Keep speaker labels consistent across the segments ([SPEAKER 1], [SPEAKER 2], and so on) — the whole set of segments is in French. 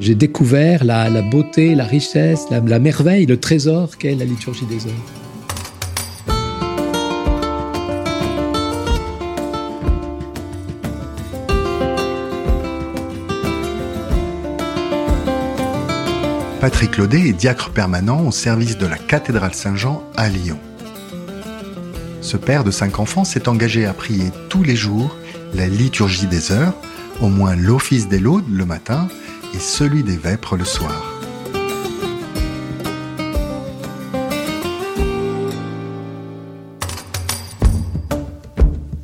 [SPEAKER 1] J'ai découvert la, beauté, la richesse, la, la merveille, le trésor qu'est la liturgie des heures.
[SPEAKER 2] Patrick Laudet est diacre permanent au service de la cathédrale Saint-Jean à Lyon. Ce père de cinq enfants s'est engagé à prier tous les jours la liturgie des heures, au moins l'office des laudes le matin et celui des vêpres le soir.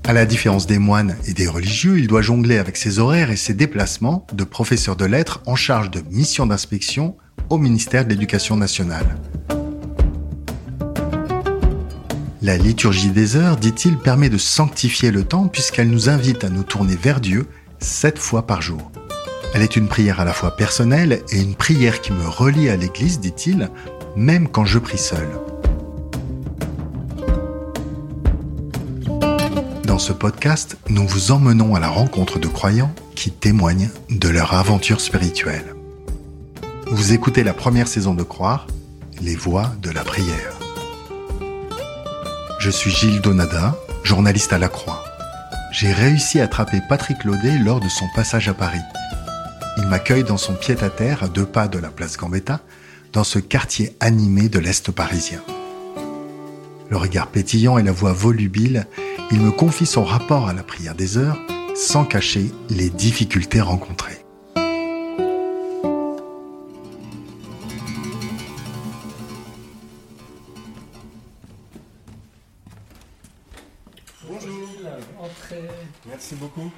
[SPEAKER 2] À la différence des moines et des religieux, il doit jongler avec ses horaires et ses déplacements de professeur de lettres en charge de missions d'inspection au ministère de l'Éducation nationale. La liturgie des heures, dit-il, permet de sanctifier le temps puisqu'elle nous invite à nous tourner vers Dieu sept fois par jour. Elle est une prière à la fois personnelle et une prière qui me relie à l'Église, dit-il, même quand je prie seul. Dans ce podcast, nous vous emmenons à la rencontre de croyants qui témoignent de leur aventure spirituelle. Vous écoutez la première saison de Croire, les voix de la prière. Je suis Gilles Donada, journaliste à La Croix. J'ai réussi à attraper Patrick Laudet lors de son passage à Paris. Il m'accueille dans son pied-à-terre à deux pas de la place Gambetta, dans ce quartier animé de l'Est parisien. Le regard pétillant et la voix volubile, il me confie son rapport à la prière des heures sans cacher les difficultés rencontrées.
[SPEAKER 1] Entrez.
[SPEAKER 3] Merci beaucoup.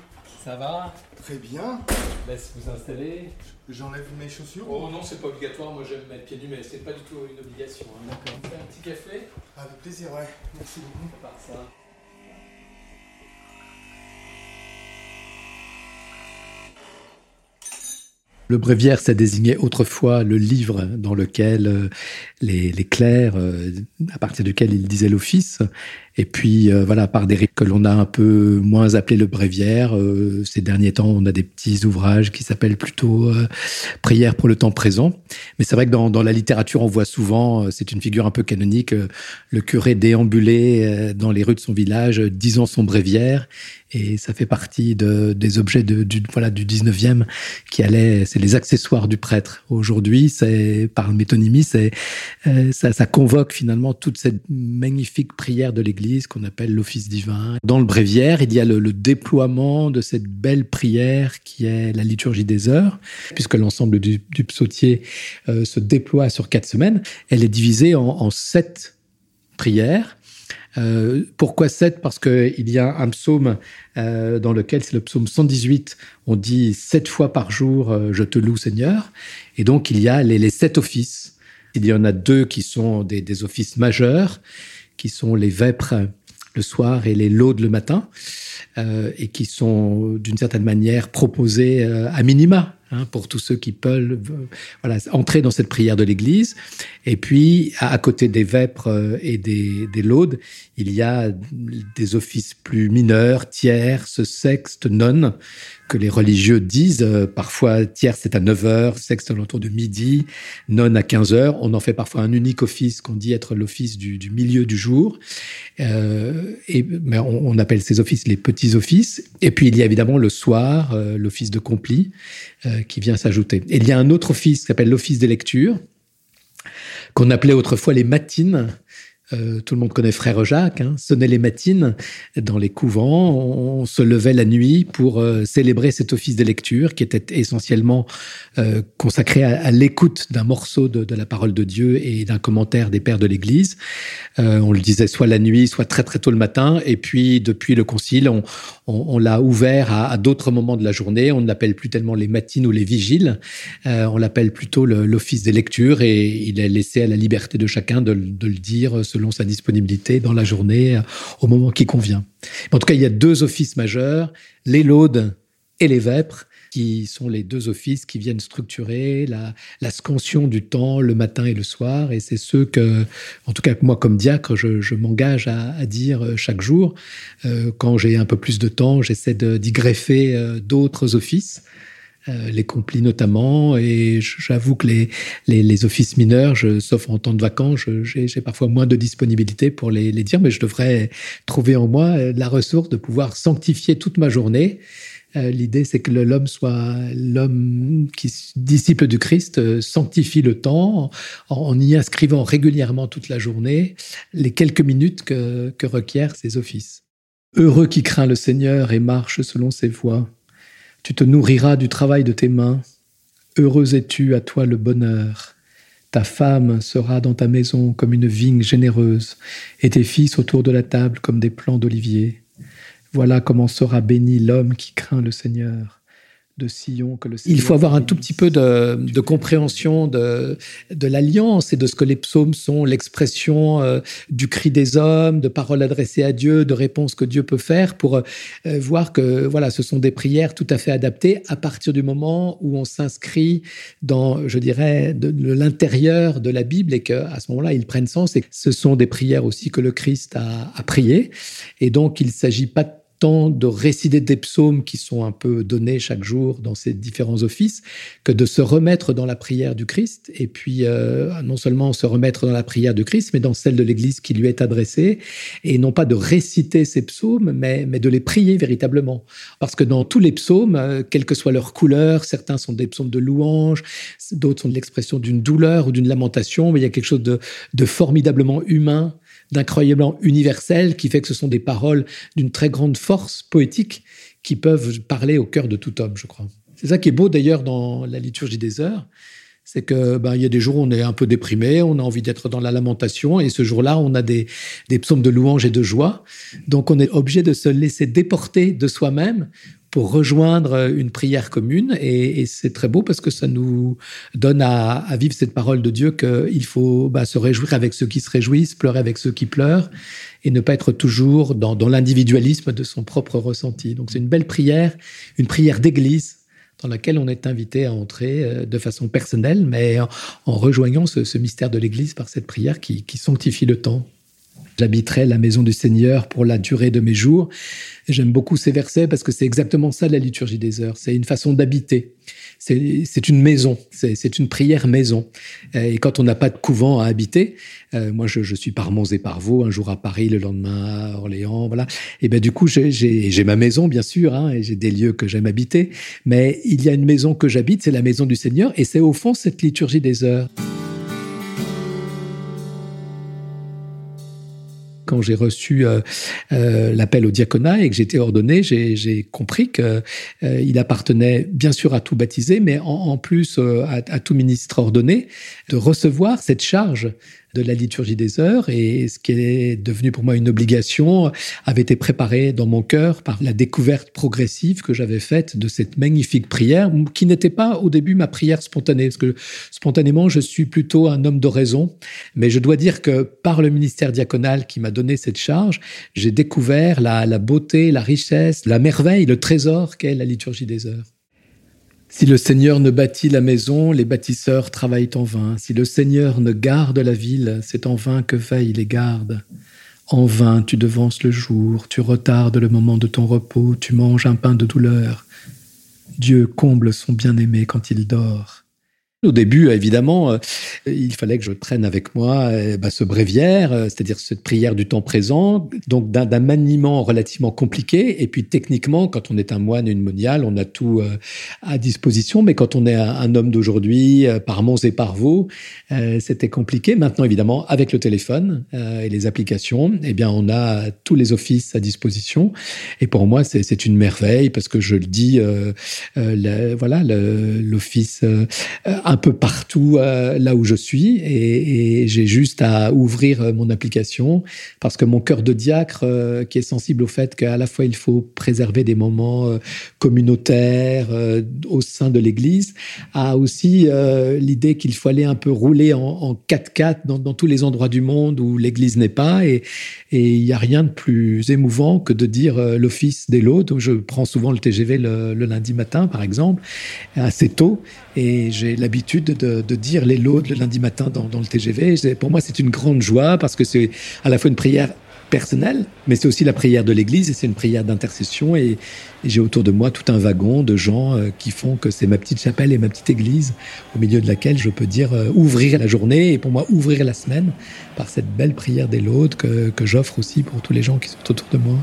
[SPEAKER 1] Ça va?
[SPEAKER 3] Très bien.
[SPEAKER 1] Laisse vous installer.
[SPEAKER 3] J'enlève mes chaussures.
[SPEAKER 1] Oh non, c'est pas obligatoire. Moi, j'aime mettre pieds nus, mais c'est pas du tout une obligation. Hein. D'accord. On fait un petit café?
[SPEAKER 3] Avec plaisir, ouais. Merci beaucoup.
[SPEAKER 1] On part ça. Le bréviaire, ça désignait autrefois le livre dans lequel euh, les, les clercs, euh, à partir duquel ils disaient l'office, et puis euh, voilà, par des rites que l'on a un peu moins appelé le bréviaire. Euh, ces derniers temps, on a des petits ouvrages qui s'appellent plutôt euh, Prière pour le temps présent. Mais c'est vrai que dans, la littérature, on voit souvent, c'est une figure un peu canonique, le curé déambulé dans les rues de son village, disant son bréviaire. Et ça fait partie de, des objets de, du, voilà, du 19e qui allaient, c'est les accessoires du prêtre. Aujourd'hui, c'est par métonymie, c'est ça convoque finalement toute cette magnifique prière de l'Église qu'on appelle l'office divin. Dans le bréviaire, il y a le, déploiement de cette belle prière qui est la liturgie des heures, puisque l'ensemble du, psautier euh, se déploie sur quatre semaines. Elle est divisée en, sept prières. Euh, pourquoi 7 Parce qu'il y a un psaume euh, dans lequel, c'est le psaume 118, on dit sept fois par jour Je te loue Seigneur. Et donc il y a les, sept offices. Il y en a deux qui sont des offices majeurs, qui sont les vêpres le soir et les laudes le matin, euh, et qui sont d'une certaine manière proposés euh, à minima hein, pour tous ceux qui peuvent voilà, entrer dans cette prière de l'Église. Et puis, à, à, côté des vêpres et des, des laudes, il y a des offices plus mineurs, tierces, sextes, nonnes, que les religieux disent. Euh, parfois, tierce, c'est à 9 heures, sexte, autour de midi, nonne à 15 heures. On en fait parfois un unique office qu'on dit être l'office du, du, milieu du jour. Euh, et, mais on, on, appelle ces offices les petits offices. Et puis, il y a évidemment le soir, euh, l'office de compli, euh, qui vient s'ajouter. Et il y a un autre office qui s'appelle l'office des lectures, qu'on appelait autrefois les matines, Euh, tout le monde connaît Frère Jacques, hein, sonnait les matines dans les couvents, on, se levait la nuit pour euh, célébrer cet office de lecture qui était essentiellement euh, consacré à, l'écoute d'un morceau de, la parole de Dieu et d'un commentaire des pères de l'Église. on le disait soit la nuit, soit très très tôt le matin, et puis depuis le Concile, on, l'a ouvert à, d'autres moments de la journée. On ne l'appelle plus tellement les matines ou les vigiles, on l'appelle plutôt l'office des lectures, et il est laissé à la liberté de chacun de le dire selon sa disponibilité dans la journée, euh, au moment qui convient. En tout cas, il y a deux offices majeurs, les laudes et les vêpres, qui sont les deux offices qui viennent structurer la, scansion du temps le matin et le soir. Et c'est ceux que, en tout cas moi comme diacre, je, m'engage à, dire euh, chaque jour. Euh, quand j'ai un peu plus de temps, j'essaie d'y greffer d'autres offices. Euh, les complis notamment. Et j'avoue que les, les, offices mineurs, sauf en temps de vacances, j'ai parfois moins de disponibilité pour les, les, dire, mais je devrais trouver en moi euh, la ressource de pouvoir sanctifier toute ma journée. Euh, l'idée, c'est que l'homme soit l'homme qui, disciple du Christ, sanctifie le temps en, y inscrivant régulièrement toute la journée les quelques minutes que, que requièrent ces offices. Heureux qui craint le Seigneur et marche selon ses voies. Tu te nourriras du travail de tes mains. Heureux es-tu, à toi le bonheur. Ta femme sera dans ta maison comme une vigne généreuse, et tes fils autour de la table comme des plants d'olivier. Voilà comment sera béni l'homme qui craint le Seigneur de que le Il faut avoir un tout petit peu de, compréhension de, de l'alliance et de ce que les psaumes sont, l'expression euh, du cri des hommes, de paroles adressées à Dieu, de réponses que Dieu peut faire pour euh, voir que voilà, ce sont des prières tout à fait adaptées à partir du moment où on s'inscrit dans, je dirais, de, l'intérieur de la Bible et qu'à ce moment-là, ils prennent sens et que ce sont des prières aussi que le Christ a, a priées. Et donc, il ne s'agit pas tant de réciter des psaumes qui sont un peu donnés chaque jour dans ces différents offices, que de se remettre dans la prière du Christ, et puis euh, non seulement se remettre dans la prière du Christ, mais dans celle de l'Église qui lui est adressée, et non pas de réciter ces psaumes, mais, mais de les prier véritablement. Parce que dans tous les psaumes, euh, quelle que soit leur couleur, certains sont des psaumes de louange, d'autres sont de l'expression d'une douleur ou d'une lamentation, mais il y a quelque chose de, de formidablement humain d'incroyablement universel qui fait que ce sont des paroles d'une très grande force poétique qui peuvent parler au cœur de tout homme, je crois. C'est ça qui est beau d'ailleurs dans la liturgie des heures, c'est que ben, il y a des jours où on est un peu déprimé, on a envie d'être dans la lamentation, et ce jour-là, on a des, des psaumes de louange et de joie. Donc on est obligé de se laisser déporter de soi-même pour rejoindre une prière commune. Et, c'est très beau parce que ça nous donne à, vivre cette parole de Dieu qu'il faut bah, se réjouir avec ceux qui se réjouissent, pleurer avec ceux qui pleurent, et ne pas être toujours dans, l'individualisme de son propre ressenti. Donc c'est une belle prière, une prière d'église dans laquelle on est invité à entrer euh, de façon personnelle, mais en, rejoignant ce, mystère de l'Église par cette prière qui sanctifie le temps. J'habiterai la maison du Seigneur pour la durée de mes jours. J'aime beaucoup ces versets parce que c'est exactement ça la liturgie des heures. C'est une façon d'habiter. C'est une maison. C'est une prière maison. Et quand on n'a pas de couvent à habiter, euh, moi je, suis par Mons et par Vaux, un jour à Paris, le lendemain à Orléans, voilà. Et ben du coup j'ai ma maison bien sûr, hein, et j'ai des lieux que j'aime habiter. Mais il y a une maison que j'habite, c'est la maison du Seigneur, et c'est au fond cette liturgie des heures. Quand j'ai reçu euh, euh, l'appel au diaconat et que j'étais ordonné, j'ai compris qu'il euh, appartenait bien sûr à tout baptisé, mais en, plus à, à, tout ministre ordonné, de recevoir cette charge de la liturgie des heures et ce qui est devenu pour moi une obligation avait été préparé dans mon cœur par la découverte progressive que j'avais faite de cette magnifique prière qui n'était pas au début ma prière spontanée parce que spontanément je suis plutôt un homme d'oraison mais je dois dire que par le ministère diaconal qui m'a donné cette charge j'ai découvert la, la beauté, la richesse, la merveille, le trésor qu'est la liturgie des heures. Si le Seigneur ne bâtit la maison, les bâtisseurs travaillent en vain. Si le Seigneur ne garde la ville, c'est en vain que veillent les gardes. En vain tu devances le jour, tu retardes le moment de ton repos, tu manges un pain de douleur. Dieu comble son bien-aimé quand il dort. Au début, évidemment, euh, il fallait que je prenne avec moi euh, bah, ce bréviaire, euh, c'est-à-dire cette prière du temps présent, donc d'un maniement relativement compliqué. Et puis techniquement, quand on est un moine, une moniale, on a tout à disposition. Mais quand on est un, homme d'aujourd'hui, par Mons et par Vaux, c'était compliqué. Maintenant, évidemment, avec le téléphone et les applications, eh bien, on a tous les offices à disposition. Et pour moi, c'est une merveille parce que je le dis, voilà, l'office un peu partout euh, là où je suis. Et, j'ai juste à ouvrir euh, mon application parce que mon cœur de diacre, euh, qui est sensible au fait qu'à la fois il faut préserver des moments communautaires au sein de l'Église, a aussi l'idée qu'il faut aller un peu rouler en, 4x4 dans, tous les endroits du monde où l'Église n'est pas. Et il n'y a rien de plus émouvant que de dire l'office des lots. Je prends souvent le TGV le lundi matin, par exemple, assez tôt. Et j'ai l'habitude de, dire les laudes le lundi matin dans, le TGV. Pour moi, c'est une grande joie parce que c'est à la fois une prière personnelle, mais c'est aussi la prière de l'Église et c'est une prière d'intercession. Et, j'ai autour de moi tout un wagon de gens euh, qui font que c'est ma petite chapelle et ma petite Église au milieu de laquelle je peux dire euh, ouvrir la journée et pour moi ouvrir la semaine par cette belle prière des laudes que j'offre aussi pour tous les gens qui sont autour de moi.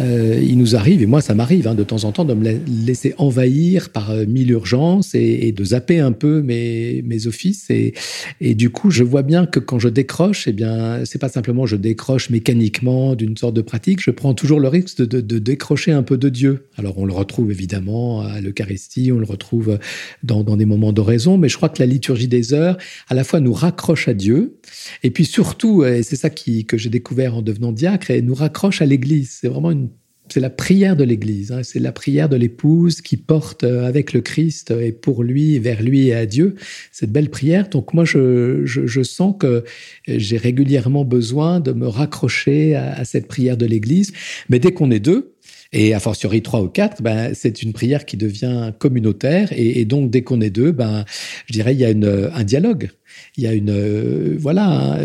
[SPEAKER 1] Euh, il nous arrive, et moi ça m'arrive hein, de temps en temps, de me laisser envahir par euh, mille urgences et, de zapper un peu mes, mes offices. Et, et, du coup, je vois bien que quand je décroche, eh bien, c'est pas simplement je décroche mécaniquement d'une sorte de pratique, je prends toujours le risque de, de, décrocher un peu de Dieu. Alors on le retrouve évidemment à l'Eucharistie, on le retrouve dans, dans des moments d'oraison, mais je crois que la liturgie des heures, à la fois nous raccroche à Dieu, et puis surtout, et c'est ça qui, que j'ai découvert en devenant diacre, et nous raccroche à l'Église. C'est vraiment une c'est la prière de l'Église, hein. c'est la prière de l'épouse qui porte euh, avec le Christ et pour lui, vers lui et à Dieu, cette belle prière. Donc moi, je, sens que j'ai régulièrement besoin de me raccrocher à, cette prière de l'Église. Mais dès qu'on est deux, et a fortiori trois ou quatre, ben, c'est une prière qui devient communautaire. Et, donc, dès qu'on est deux, ben, je dirais, il y a un dialogue il y a une, euh, voilà,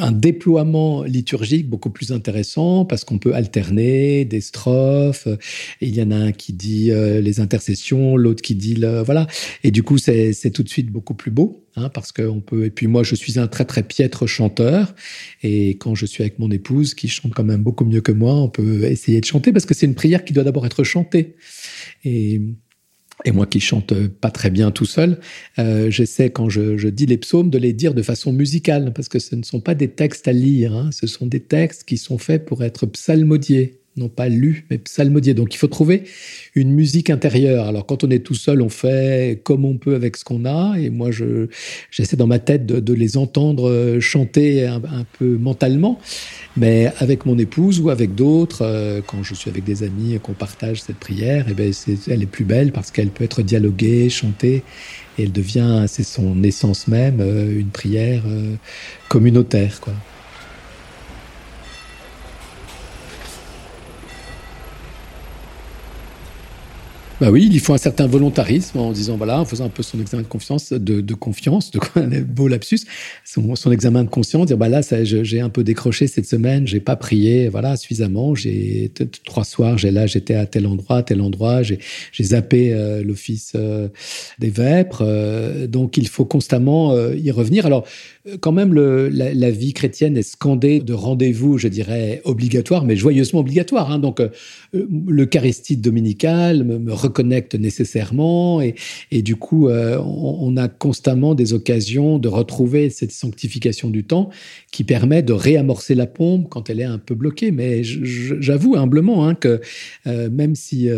[SPEAKER 1] un déploiement liturgique beaucoup plus intéressant parce qu'on peut alterner des strophes. Il y en a un qui dit euh, les intercessions, l'autre qui dit le, voilà. Et du coup, c'est tout de suite beaucoup plus beau. Hein, parce qu'on peut. Et puis moi, je suis un très très piètre chanteur, et quand je suis avec mon épouse, qui chante quand même beaucoup mieux que moi, on peut essayer de chanter parce que c'est une prière qui doit d'abord être chantée. Et et moi qui chante pas très bien tout seul, euh, j'essaie quand je, dis les psaumes de les dire de façon musicale, parce que ce ne sont pas des textes à lire, hein. ce sont des textes qui sont faits pour être psalmodiés non pas lu, mais psalmodié. Donc il faut trouver une musique intérieure. Alors quand on est tout seul, on fait comme on peut avec ce qu'on a. Et moi, je, j'essaie dans ma tête de, les entendre euh, chanter un, peu mentalement. Mais avec mon épouse ou avec d'autres, euh, quand je suis avec des amis et qu'on partage cette prière, et eh ben elle est plus belle parce qu'elle peut être dialoguée, chantée. Et elle devient, c'est son essence même, euh, une prière communautaire. quoi. Bah oui, il faut un certain volontarisme en disant voilà, en faisant un peu son examen de confiance, de, de confiance, de beau lapsus, son, son, examen de conscience, dire bah là, j'ai un peu décroché cette semaine, j'ai pas prié, voilà, suffisamment, j'ai trois soirs, j'ai là, j'étais à tel endroit, tel endroit, j'ai zappé euh, l'office euh, des vêpres, euh, donc il faut constamment y revenir. Alors quand même, la, vie chrétienne est scandée de rendez-vous, je dirais, obligatoires, mais joyeusement obligatoires. Hein. Donc, euh, l'Eucharistie dominicale me, reconnecte nécessairement, et, du coup, euh, on, a constamment des occasions de retrouver cette sanctification du temps qui permet de réamorcer la pompe quand elle est un peu bloquée. Mais j'avoue humblement hein, que euh, même si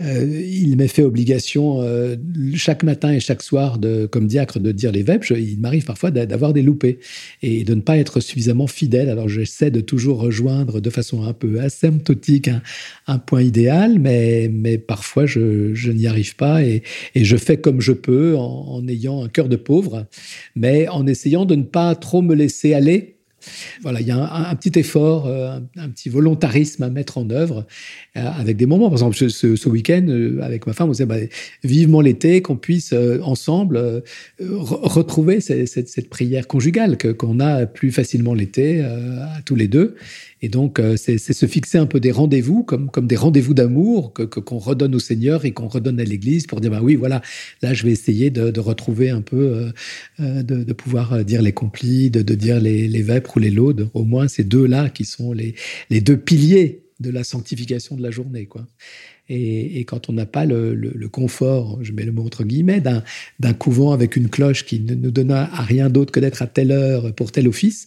[SPEAKER 1] il m'est fait obligation chaque matin et chaque soir, comme diacre, de dire les vêpres, il m'arrive parfois d'avoir des loupés et de ne pas être suffisamment fidèle. Alors j'essaie de toujours rejoindre de façon un peu asymptotique un, point idéal, mais, mais parfois je, n'y arrive pas et, et, je fais comme je peux en, ayant un cœur de pauvre, mais en essayant de ne pas trop me laisser aller Voilà, il y a un, petit effort, euh, un, petit volontarisme à mettre en œuvre euh, avec des moments. Par exemple, ce, week-end, euh, avec ma femme, on disait bah, vivement l'été, qu'on puisse ensemble retrouver cette, cette, prière conjugale qu'on a plus facilement l'été à tous les deux. Et donc, c'est se fixer un peu des rendez-vous, comme, comme des rendez-vous d'amour que qu'on redonne au Seigneur et qu'on redonne à l'Église pour dire, bah oui, voilà, là, je vais essayer de, retrouver un peu, de, pouvoir dire les complis, de, dire les vêpres ou les laudes. Au moins, ces deux-là qui sont les, les deux piliers de la sanctification de la journée. Quoi. Et, et quand on n'a pas le, le, confort, je mets le mot entre guillemets, d'un couvent avec une cloche qui ne nous donne à rien d'autre que d'être à telle heure pour tel office,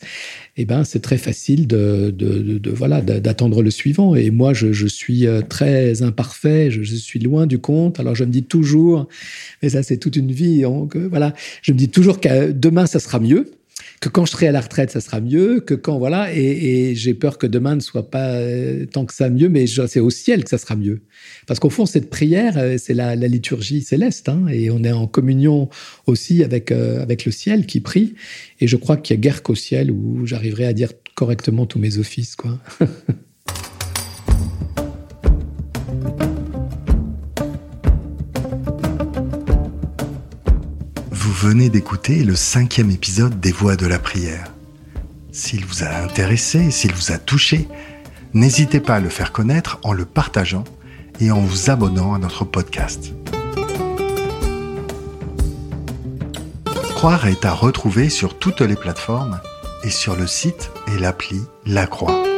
[SPEAKER 1] eh ben c'est très facile de, de, de, voilà d'attendre le suivant. Et moi, je, suis euh, très imparfait, je, je, suis loin du compte. Alors je me dis toujours, mais ça c'est toute une vie, donc euh, voilà, je me dis toujours que demain ça sera mieux que quand je serai à la retraite, ça sera mieux, que quand voilà, et, j'ai peur que demain ne soit pas euh, tant que ça mieux, mais c'est au ciel que ça sera mieux. Parce qu'au fond, cette prière, euh, c'est la, la, liturgie céleste, hein, et on est en communion aussi avec euh, avec le ciel qui prie. Et je crois qu'il y a guère qu'au ciel où j'arriverai à dire correctement tous mes offices, quoi.
[SPEAKER 2] venez d'écouter le cinquième épisode des Voix de la prière. S'il vous a intéressé, s'il vous a touché, n'hésitez pas à le faire connaître en le partageant et en vous abonnant à notre podcast. Croire est à retrouver sur toutes les plateformes et sur le site et l'appli La Croix.